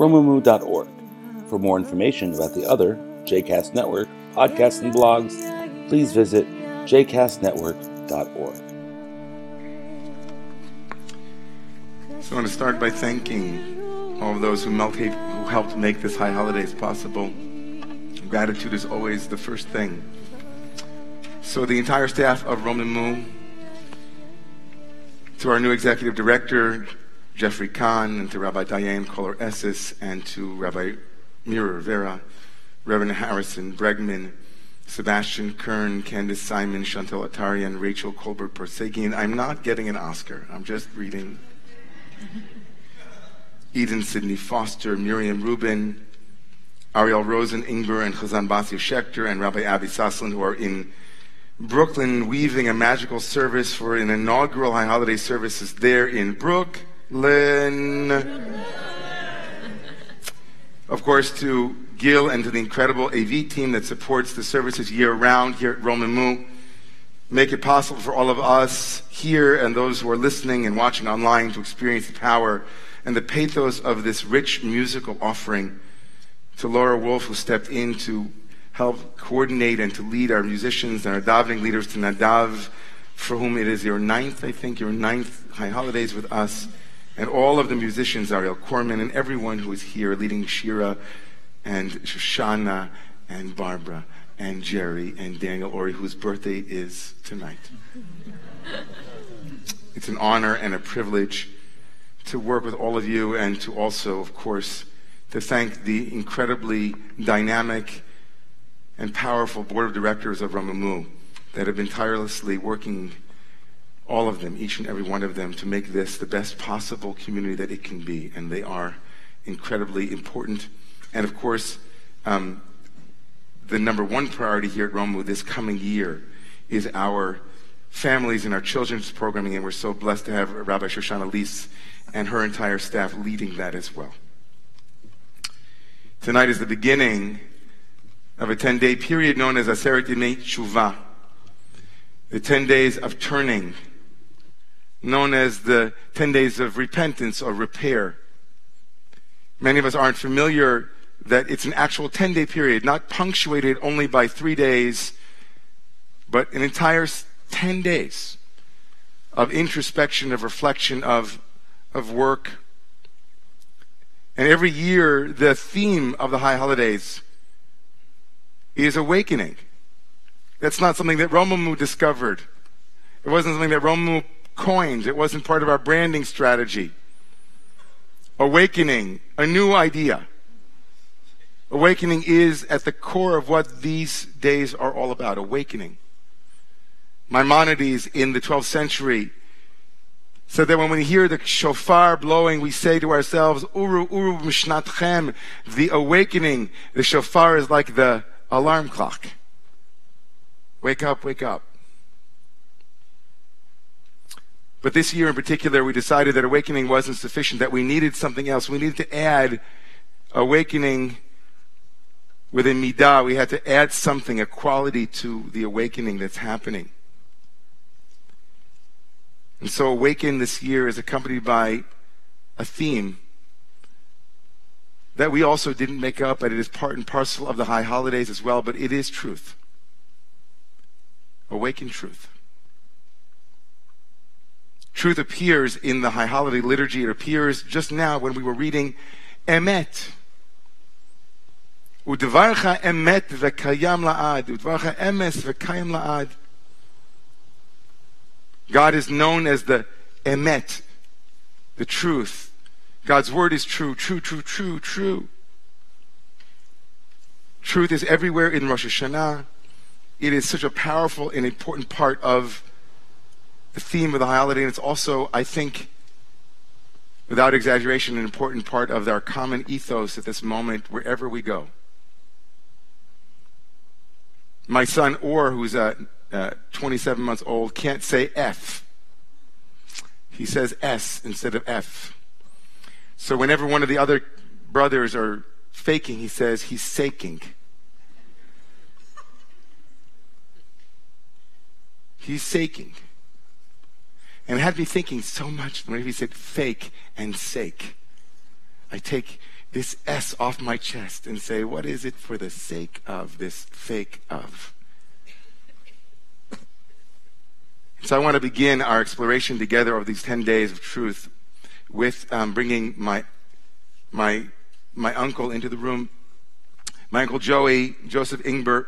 romemu.org. For more information about the other JCast Network podcasts and blogs, please visit jcastnetwork.org. So I want to start by thanking all of those who, who helped make this High Holidays possible. Gratitude is always the first thing. So the entire staff of Romemu, to our new executive director, Jeffrey Kahn, and to Rabbi Diane Cohler Esses, and to Rabbi Mira Rivera, Reverend Harrison Bregman, Sebastian Kern, Candace Simon, Chantal Atarian, Rachel Colbert Persegian. I'm not getting an Oscar. I'm just reading. Eden Sidney Foster, Miriam Rubin, Ariel Rosen, Ingber, and Chazan Basya Schechter, and Rabbi Avi Saslin, who are in Brooklyn weaving a magical service for an inaugural high holiday services there in Brooklyn. Of course, to Gil and to the incredible AV team that supports the services year round here at Romemu. Make it possible for all of us here and those who are listening and watching online to experience the power and the pathos of this rich musical offering. To Laura Wolf, who stepped in to help coordinate and to lead our musicians and our davening leaders, to Nadav, for whom it is your ninth, I think, your ninth high holidays with us, and all of the musicians, Ariel Korman, and everyone who is here leading Shira and Shoshana and Barbara and Jerry and Daniel Ori, whose birthday is tonight. It's an honor and a privilege to work with all of you and to also, of course, to thank the incredibly dynamic and powerful board of directors of Romemu that have been tirelessly working, all of them, each and every one of them, to make this the best possible community that it can be. And they are incredibly important. And of course, um, the number one priority here at Romemu this coming year is our families and our children's programming. And we're so blessed to have Rabbi Shoshana Lees and her entire staff leading that as well. Tonight is the beginning of a 10 day period known as Aseret Yemei Tshuva, the 10 days of turning, known as the 10 days of repentance or repair. Many of us aren't familiar that it's an actual 10 day period, not punctuated only by three days, but an entire 10 days of introspection, of reflection, of, of work. And every year, the theme of the high holidays is awakening. That's not something that Romemu discovered. It wasn't something that Romemu coined. It wasn't part of our branding strategy. Awakening, a new idea. Awakening is at the core of what these days are all about. Awakening. Maimonides in the 12th century said that when we hear the shofar blowing, we say to ourselves, Uru, Uru, Mishnatchem, the awakening. The shofar is like the alarm clock. Wake up, wake up. But this year in particular, we decided that awakening wasn't sufficient, that we needed something else. We needed to add awakening within Midah. We had to add something, a quality to the awakening that's happening. And so, Awaken this year is accompanied by a theme that we also didn't make up, but it is part and parcel of the high holidays as well, but it is truth. Awaken truth. Truth appears in the high holiday liturgy. It appears just now when we were reading Emet. Udvarcha emet v'kayam la'ad. Udvarcha emes v'kayam la'ad. God is known as the emet, the truth, God's word is true, true, true, true, true. Truth is everywhere in Rosh Hashanah. It is such a powerful and important part of the theme of the holiday, and it's also, I think, without exaggeration, an important part of our common ethos at this moment, wherever we go. My son Or, who's uh, uh, 27 months old, can't say F. He says S instead of F. So whenever one of the other brothers are faking, he says he's saking. He's saking. And it had me thinking so much whenever he said fake and sake. I take this S off my chest and say, what is it for the sake of this fake of? So I want to begin our exploration together of these 10 days of truth with um, bringing my, my, my uncle into the room. My uncle Joey, Joseph Ingber,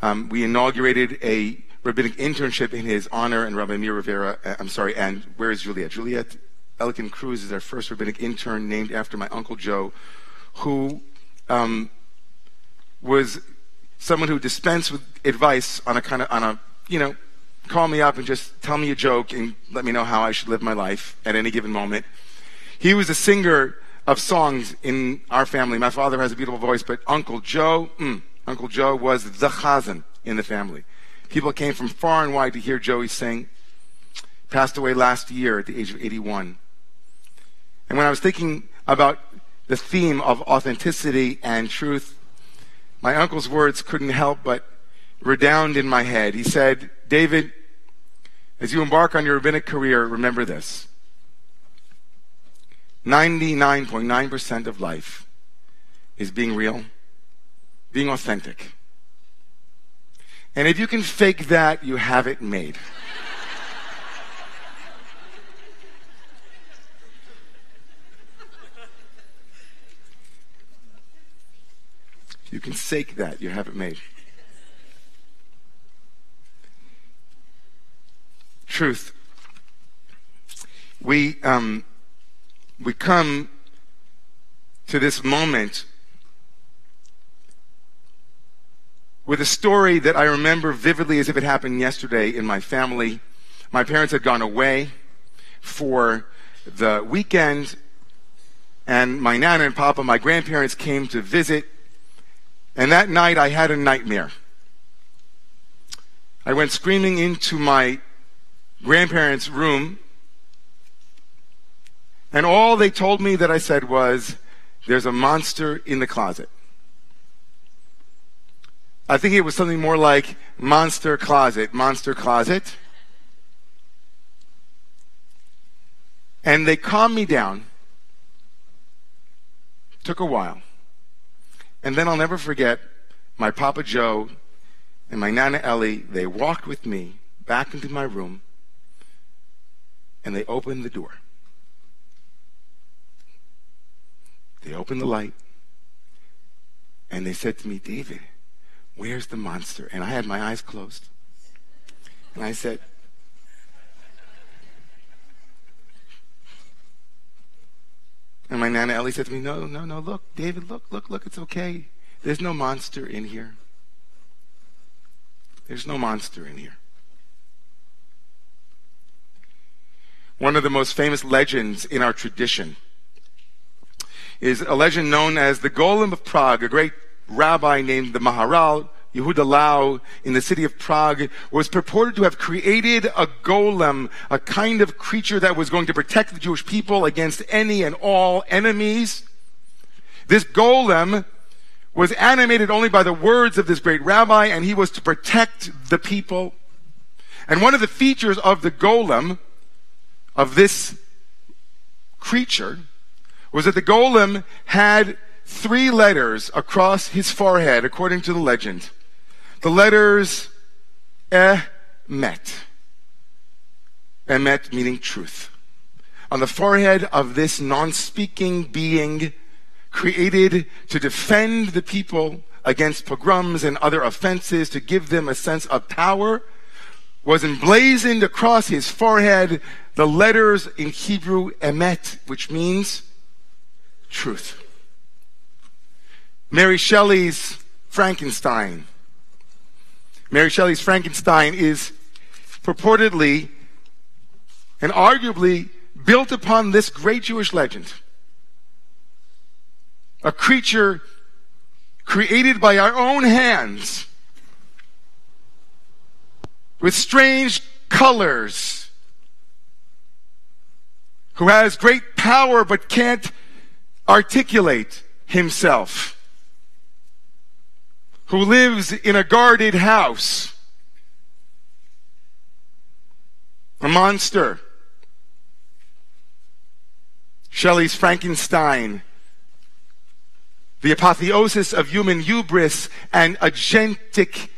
um, we inaugurated a rabbinic internship in his honor, and Rabbi Mir Rivera, uh, I'm sorry, and where is Juliet? Juliet Elkin Cruz is our first rabbinic intern named after my Uncle Joe, who um, was someone who dispensed with advice on a kind of, on a, you know, call me up and just tell me a joke and let me know how I should live my life at any given moment. He was a singer of songs in our family. My father has a beautiful voice, but Uncle Joe, mm, Uncle Joe was the chazan in the family. People came from far and wide to hear Joey sing. Passed away last year at the age of 81. And when I was thinking about the theme of authenticity and truth, my uncle's words couldn't help but redound in my head. He said, David, as you embark on your rabbinic career, remember this 99.9% of life is being real, being authentic. And if you can fake that, you have it made. You can fake that, you have it made. Truth. We, um, we come to this moment with a story that I remember vividly as if it happened yesterday in my family. My parents had gone away for the weekend, and my nana and papa, my grandparents, came to visit. And that night I had a nightmare. I went screaming into my grandparents' room, and all they told me that I said was, There's a monster in the closet. I think it was something more like monster closet, monster closet. And they calmed me down. Took a while. And then I'll never forget my Papa Joe and my Nana Ellie. They walked with me back into my room and they opened the door. They opened the light and they said to me, David, Where's the monster? And I had my eyes closed. And I said, And my Nana Ellie said to me, No, no, no, look, David, look, look, look, it's okay. There's no monster in here. There's no monster in here. One of the most famous legends in our tradition is a legend known as the Golem of Prague, a great rabbi named the Maharal, Yehuda Loew, in the city of Prague, was purported to have created a golem, a kind of creature that was going to protect the Jewish people against any and all enemies. This golem was animated only by the words of this great rabbi, and he was to protect the people. And one of the features of the golem, of this creature, was that the golem had three letters across his forehead, according to the legend. The letters eh, Emet. Emet eh, meaning truth. On the forehead of this non speaking being created to defend the people against pogroms and other offenses, to give them a sense of power, was emblazoned across his forehead the letters in Hebrew eh, Emet, which means truth. Mary Shelley's Frankenstein. Mary Shelley's Frankenstein is purportedly and arguably built upon this great Jewish legend. A creature created by our own hands with strange colors, who has great power but can't articulate himself, who lives in a guarded house, a monster. Shelley's Frankenstein, the apotheosis of human hubris and agentic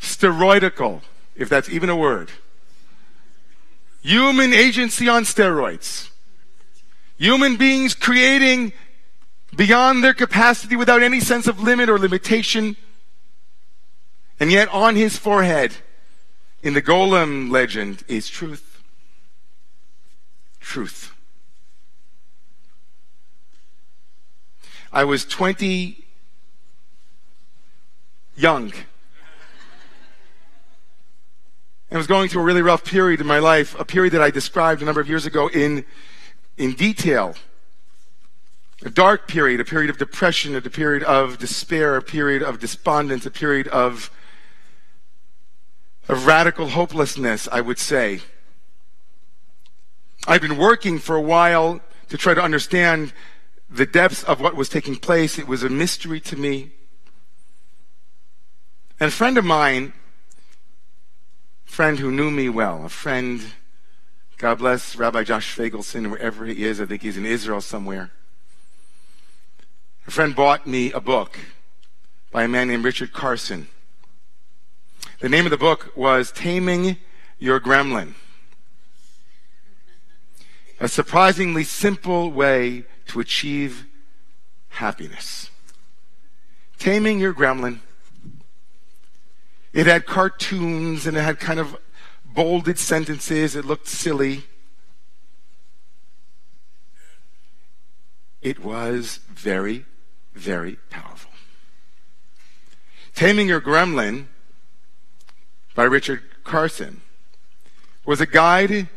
steroidical, if that's even a word. Human agency on steroids. Human beings creating beyond their capacity without any sense of limit or limitation. And yet on his forehead, in the golem legend, is truth. Truth. I was 20 young I was going through a really rough period in my life, a period that I described a number of years ago in, in detail. A dark period, a period of depression, a period of despair, a period of despondence, a period of, of radical hopelessness, I would say. I've been working for a while to try to understand the depths of what was taking place. It was a mystery to me. And a friend of mine friend who knew me well, a friend, God bless Rabbi Josh Fagelson, wherever he is. I think he's in Israel somewhere. A friend bought me a book by a man named Richard Carson. The name of the book was Taming Your Gremlin. A surprisingly simple way to achieve happiness. Taming Your Gremlin it had cartoons and it had kind of bolded sentences. It looked silly. It was very, very powerful. Taming Your Gremlin by Richard Carson was a guide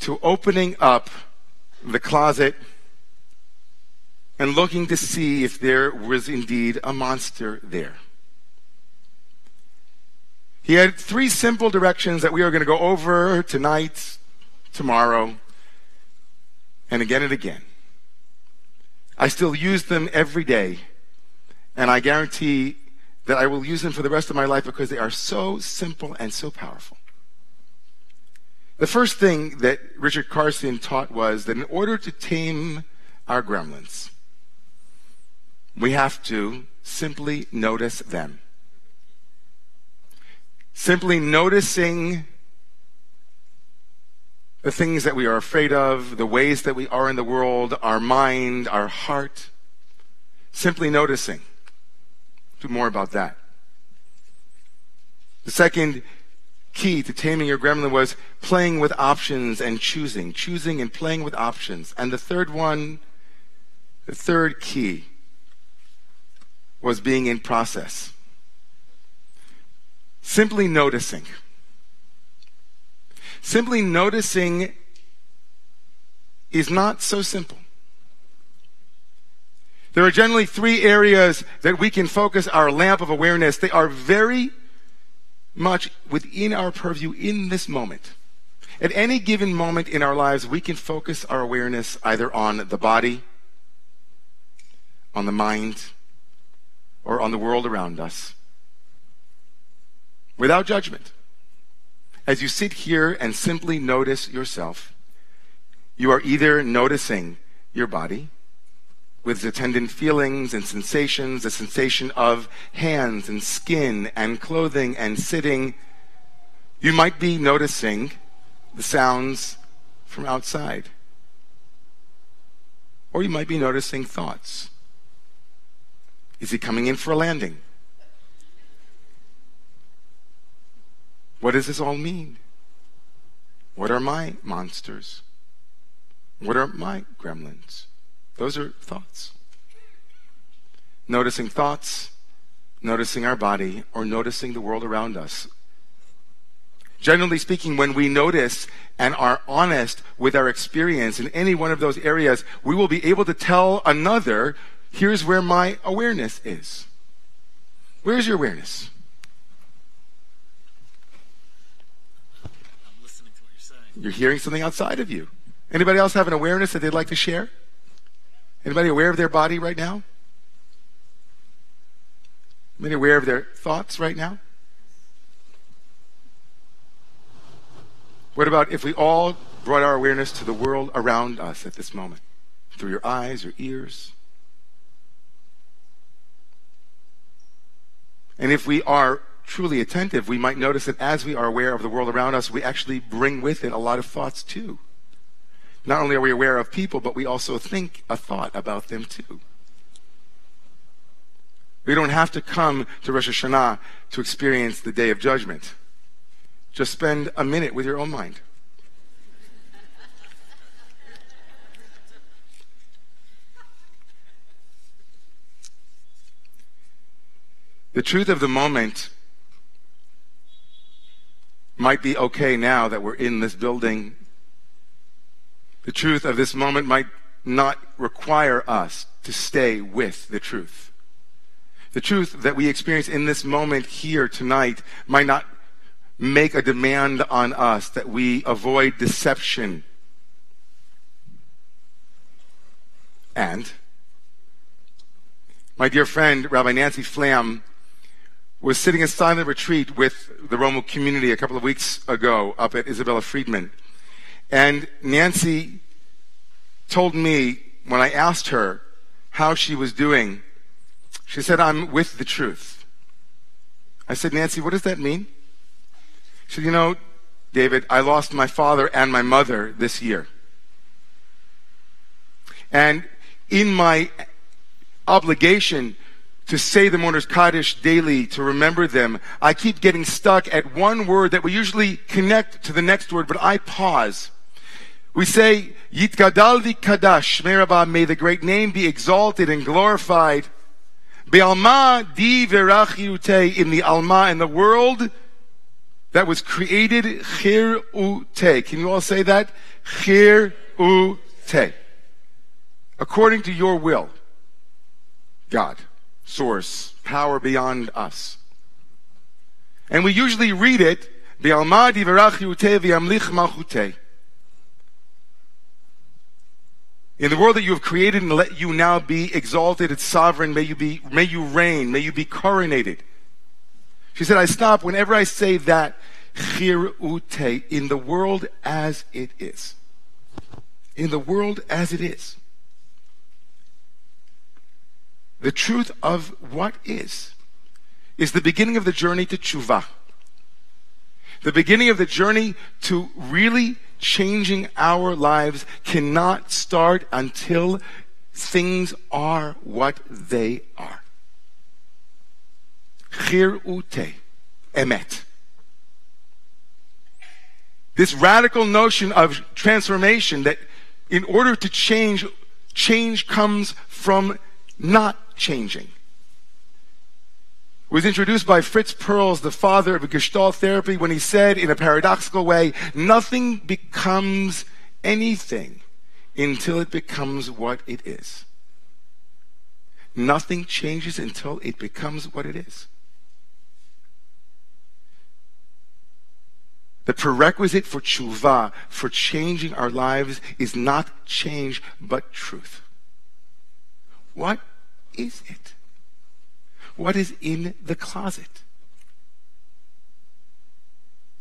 to opening up the closet and looking to see if there was indeed a monster there. He had three simple directions that we are going to go over tonight, tomorrow, and again and again. I still use them every day, and I guarantee that I will use them for the rest of my life because they are so simple and so powerful. The first thing that Richard Carson taught was that in order to tame our gremlins, we have to simply notice them. Simply noticing the things that we are afraid of, the ways that we are in the world, our mind, our heart. Simply noticing. Do more about that. The second key to taming your gremlin was playing with options and choosing, choosing and playing with options. And the third one, the third key was being in process. Simply noticing. Simply noticing is not so simple. There are generally three areas that we can focus our lamp of awareness. They are very much within our purview in this moment. At any given moment in our lives, we can focus our awareness either on the body, on the mind, or on the world around us without judgment. As you sit here and simply notice yourself, you are either noticing your body with its attendant feelings and sensations, the sensation of hands and skin and clothing and sitting. You might be noticing the sounds from outside. Or you might be noticing thoughts. Is he coming in for a landing? What does this all mean? What are my monsters? What are my gremlins? Those are thoughts. Noticing thoughts, noticing our body, or noticing the world around us. Generally speaking, when we notice and are honest with our experience in any one of those areas, we will be able to tell another, here's where my awareness is. Where's your awareness? I'm listening to what you're hearing something outside of you. Anybody else have an awareness that they'd like to share? Anybody aware of their body right now? Anybody aware of their thoughts right now? What about if we all brought our awareness to the world around us at this moment? Through your eyes, your ears? And if we are truly attentive, we might notice that as we are aware of the world around us, we actually bring with it a lot of thoughts too. Not only are we aware of people, but we also think a thought about them too. We don't have to come to Rosh Hashanah to experience the day of judgment. Just spend a minute with your own mind. The truth of the moment might be okay now that we're in this building. The truth of this moment might not require us to stay with the truth. The truth that we experience in this moment here tonight might not make a demand on us that we avoid deception. And my dear friend, Rabbi Nancy Flam, was sitting in silent retreat with the Romo community a couple of weeks ago up at Isabella Freedman. And Nancy told me when I asked her how she was doing, she said, I'm with the truth. I said, Nancy, what does that mean? She said, You know, David, I lost my father and my mother this year. And in my obligation to say the mourner's Kaddish daily, to remember them, I keep getting stuck at one word that we usually connect to the next word, but I pause. We say, Yitgadal Kadash, Merabah, may the great name be exalted and glorified. Be'alma di verachiute, in the Alma, in the world that was created, chir u. Can you all say that? Chir u. According to your will, God source, power beyond us. And we usually read it. In the world that you have created and let you now be exalted and sovereign, may you be, may you reign, may you be coronated. She said, I stop whenever I say that, in the world as it is. In the world as it is the truth of what is, is the beginning of the journey to tshuva. The beginning of the journey to really changing our lives cannot start until things are what they are. Chir ute, emet. This radical notion of transformation that in order to change, change comes from not changing. It was introduced by Fritz Perls, the father of Gestalt therapy, when he said in a paradoxical way, nothing becomes anything until it becomes what it is. Nothing changes until it becomes what it is. The prerequisite for tshuva, for changing our lives, is not change, but truth. What is it? What is in the closet?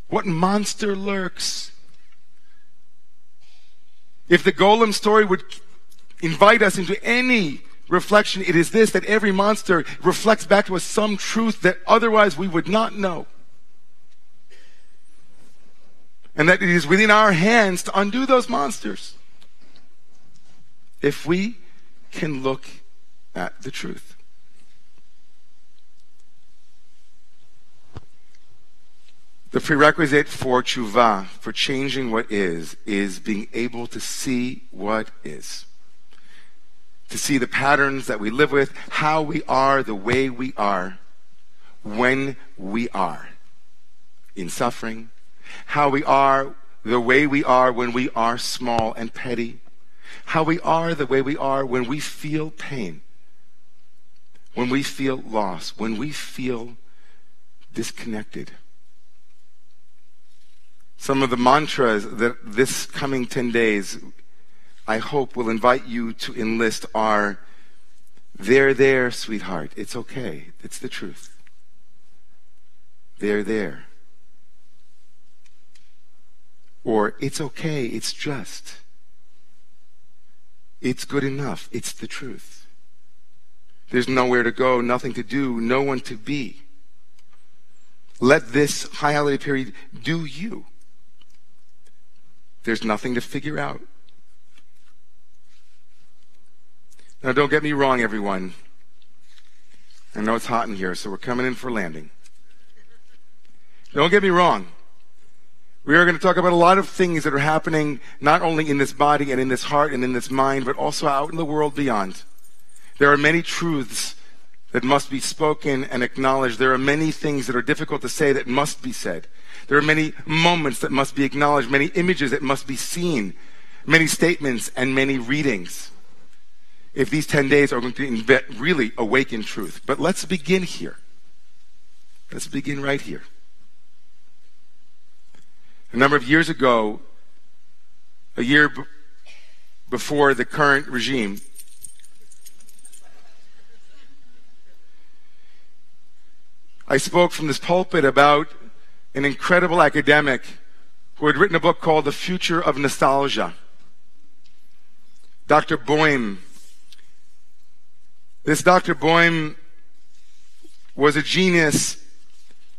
What monster lurks? If the golem story would invite us into any reflection, it is this that every monster reflects back to us some truth that otherwise we would not know. And that it is within our hands to undo those monsters. If we can look at the truth. The prerequisite for tshuva, for changing what is, is being able to see what is. To see the patterns that we live with, how we are the way we are, when we are. In suffering, how we are the way we are when we are small and petty, how we are the way we are when we feel pain, when we feel lost, when we feel disconnected. Some of the mantras that this coming 10 days, I hope, will invite you to enlist are There, there, sweetheart. It's okay. It's the truth. There, there. Or it's okay. It's just. It's good enough. It's the truth. There's nowhere to go, nothing to do, no one to be. Let this high holiday period do you. There's nothing to figure out. Now, don't get me wrong, everyone. I know it's hot in here, so we're coming in for landing. Don't get me wrong. We are going to talk about a lot of things that are happening not only in this body and in this heart and in this mind, but also out in the world beyond. There are many truths that must be spoken and acknowledged. There are many things that are difficult to say that must be said. There are many moments that must be acknowledged, many images that must be seen, many statements and many readings. If these 10 days are going to really awaken truth. But let's begin here. Let's begin right here. A number of years ago, a year b- before the current regime, I spoke from this pulpit about an incredible academic who had written a book called The Future of Nostalgia. Dr. Boym. This Dr. Boym was a genius,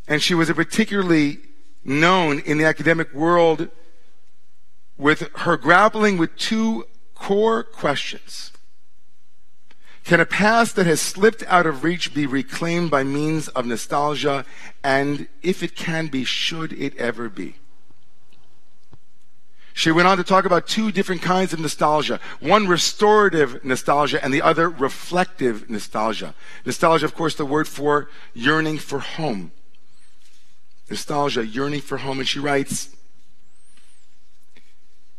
and she was particularly known in the academic world with her grappling with two core questions. Can a past that has slipped out of reach be reclaimed by means of nostalgia? And if it can be, should it ever be? She went on to talk about two different kinds of nostalgia. One restorative nostalgia and the other reflective nostalgia. Nostalgia, of course, the word for yearning for home. Nostalgia, yearning for home. And she writes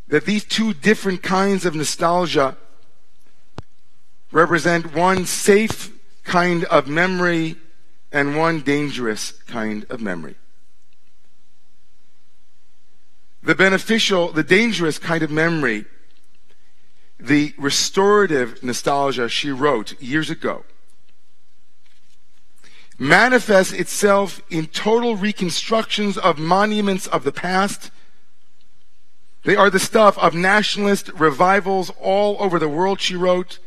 that these two different kinds of nostalgia represent one safe kind of memory and one dangerous kind of memory. The beneficial, the dangerous kind of memory, the restorative nostalgia she wrote years ago, manifests itself in total reconstructions of monuments of the past. They are the stuff of nationalist revivals all over the world, she wrote.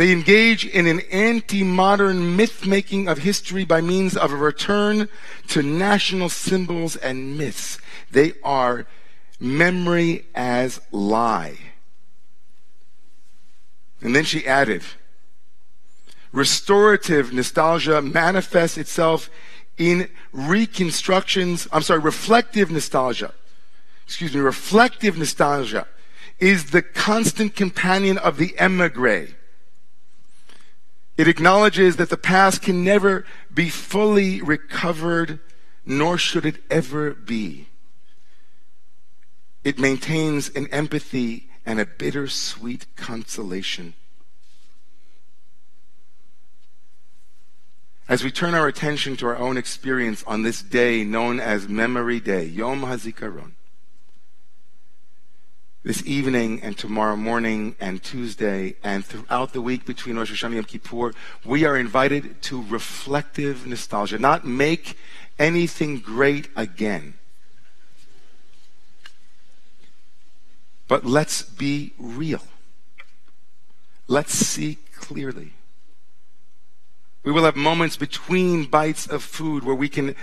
They engage in an anti-modern myth-making of history by means of a return to national symbols and myths. They are memory as lie. And then she added, restorative nostalgia manifests itself in reconstructions, I'm sorry, reflective nostalgia. Excuse me, reflective nostalgia is the constant companion of the emigre it acknowledges that the past can never be fully recovered, nor should it ever be. It maintains an empathy and a bittersweet consolation. As we turn our attention to our own experience on this day known as Memory Day, Yom HaZikaron, this evening and tomorrow morning and Tuesday and throughout the week between Rosh Hashanah and Yom Kippur, we are invited to reflective nostalgia, not make anything great again. But let's be real. Let's see clearly. We will have moments between bites of food where we can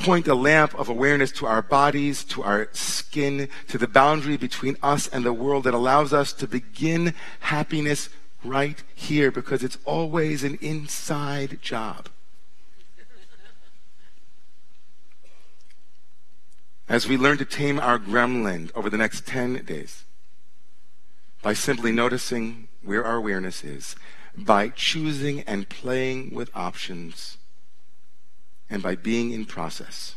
point a lamp of awareness to our bodies, to our skin, to the boundary between us and the world that allows us to begin happiness right here because it's always an inside job. As we learn to tame our gremlin over the next 10 days, by simply noticing where our awareness is, by choosing and playing with options and by being in process.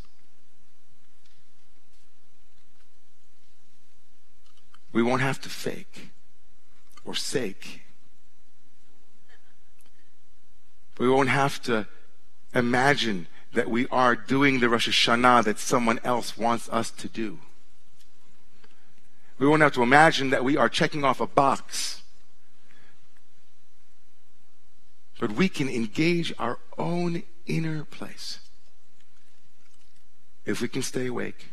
We won't have to fake or sake. We won't have to imagine that we are doing the Rosh Hashanah that someone else wants us to do. We won't have to imagine that we are checking off a box. But we can engage our own inner place if we can stay awake.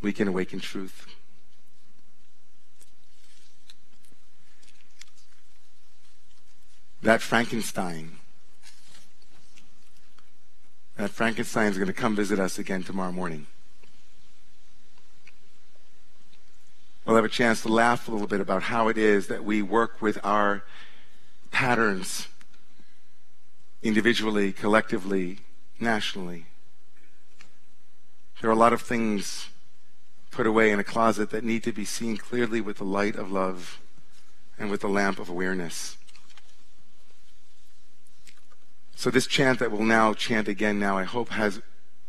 We can awaken truth. That Frankenstein that Frankenstein is going to come visit us again tomorrow morning. We'll have a chance to laugh a little bit about how it is that we work with our patterns individually, collectively, nationally. There are a lot of things put away in a closet that need to be seen clearly with the light of love and with the lamp of awareness. So this chant that we'll now chant again now, I hope has a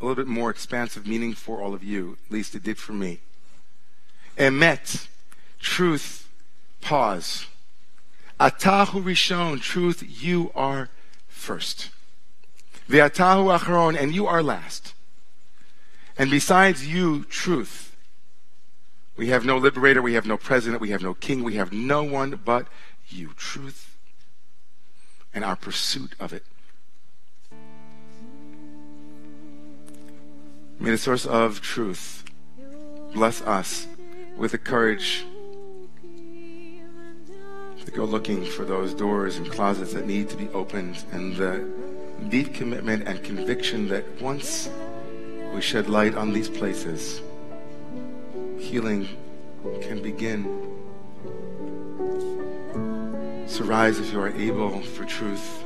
little bit more expansive meaning for all of you. At least it did for me. Emet, truth, pause. Atahu rishon, truth, you are first. Ve'atahu acharon, and you are last. And besides you, truth. We have no liberator, we have no president, we have no king, we have no one but you. Truth and our pursuit of it. May the source of truth bless us with the courage to go looking for those doors and closets that need to be opened and the deep commitment and conviction that once we shed light on these places, healing can begin. So rise if you are able for truth.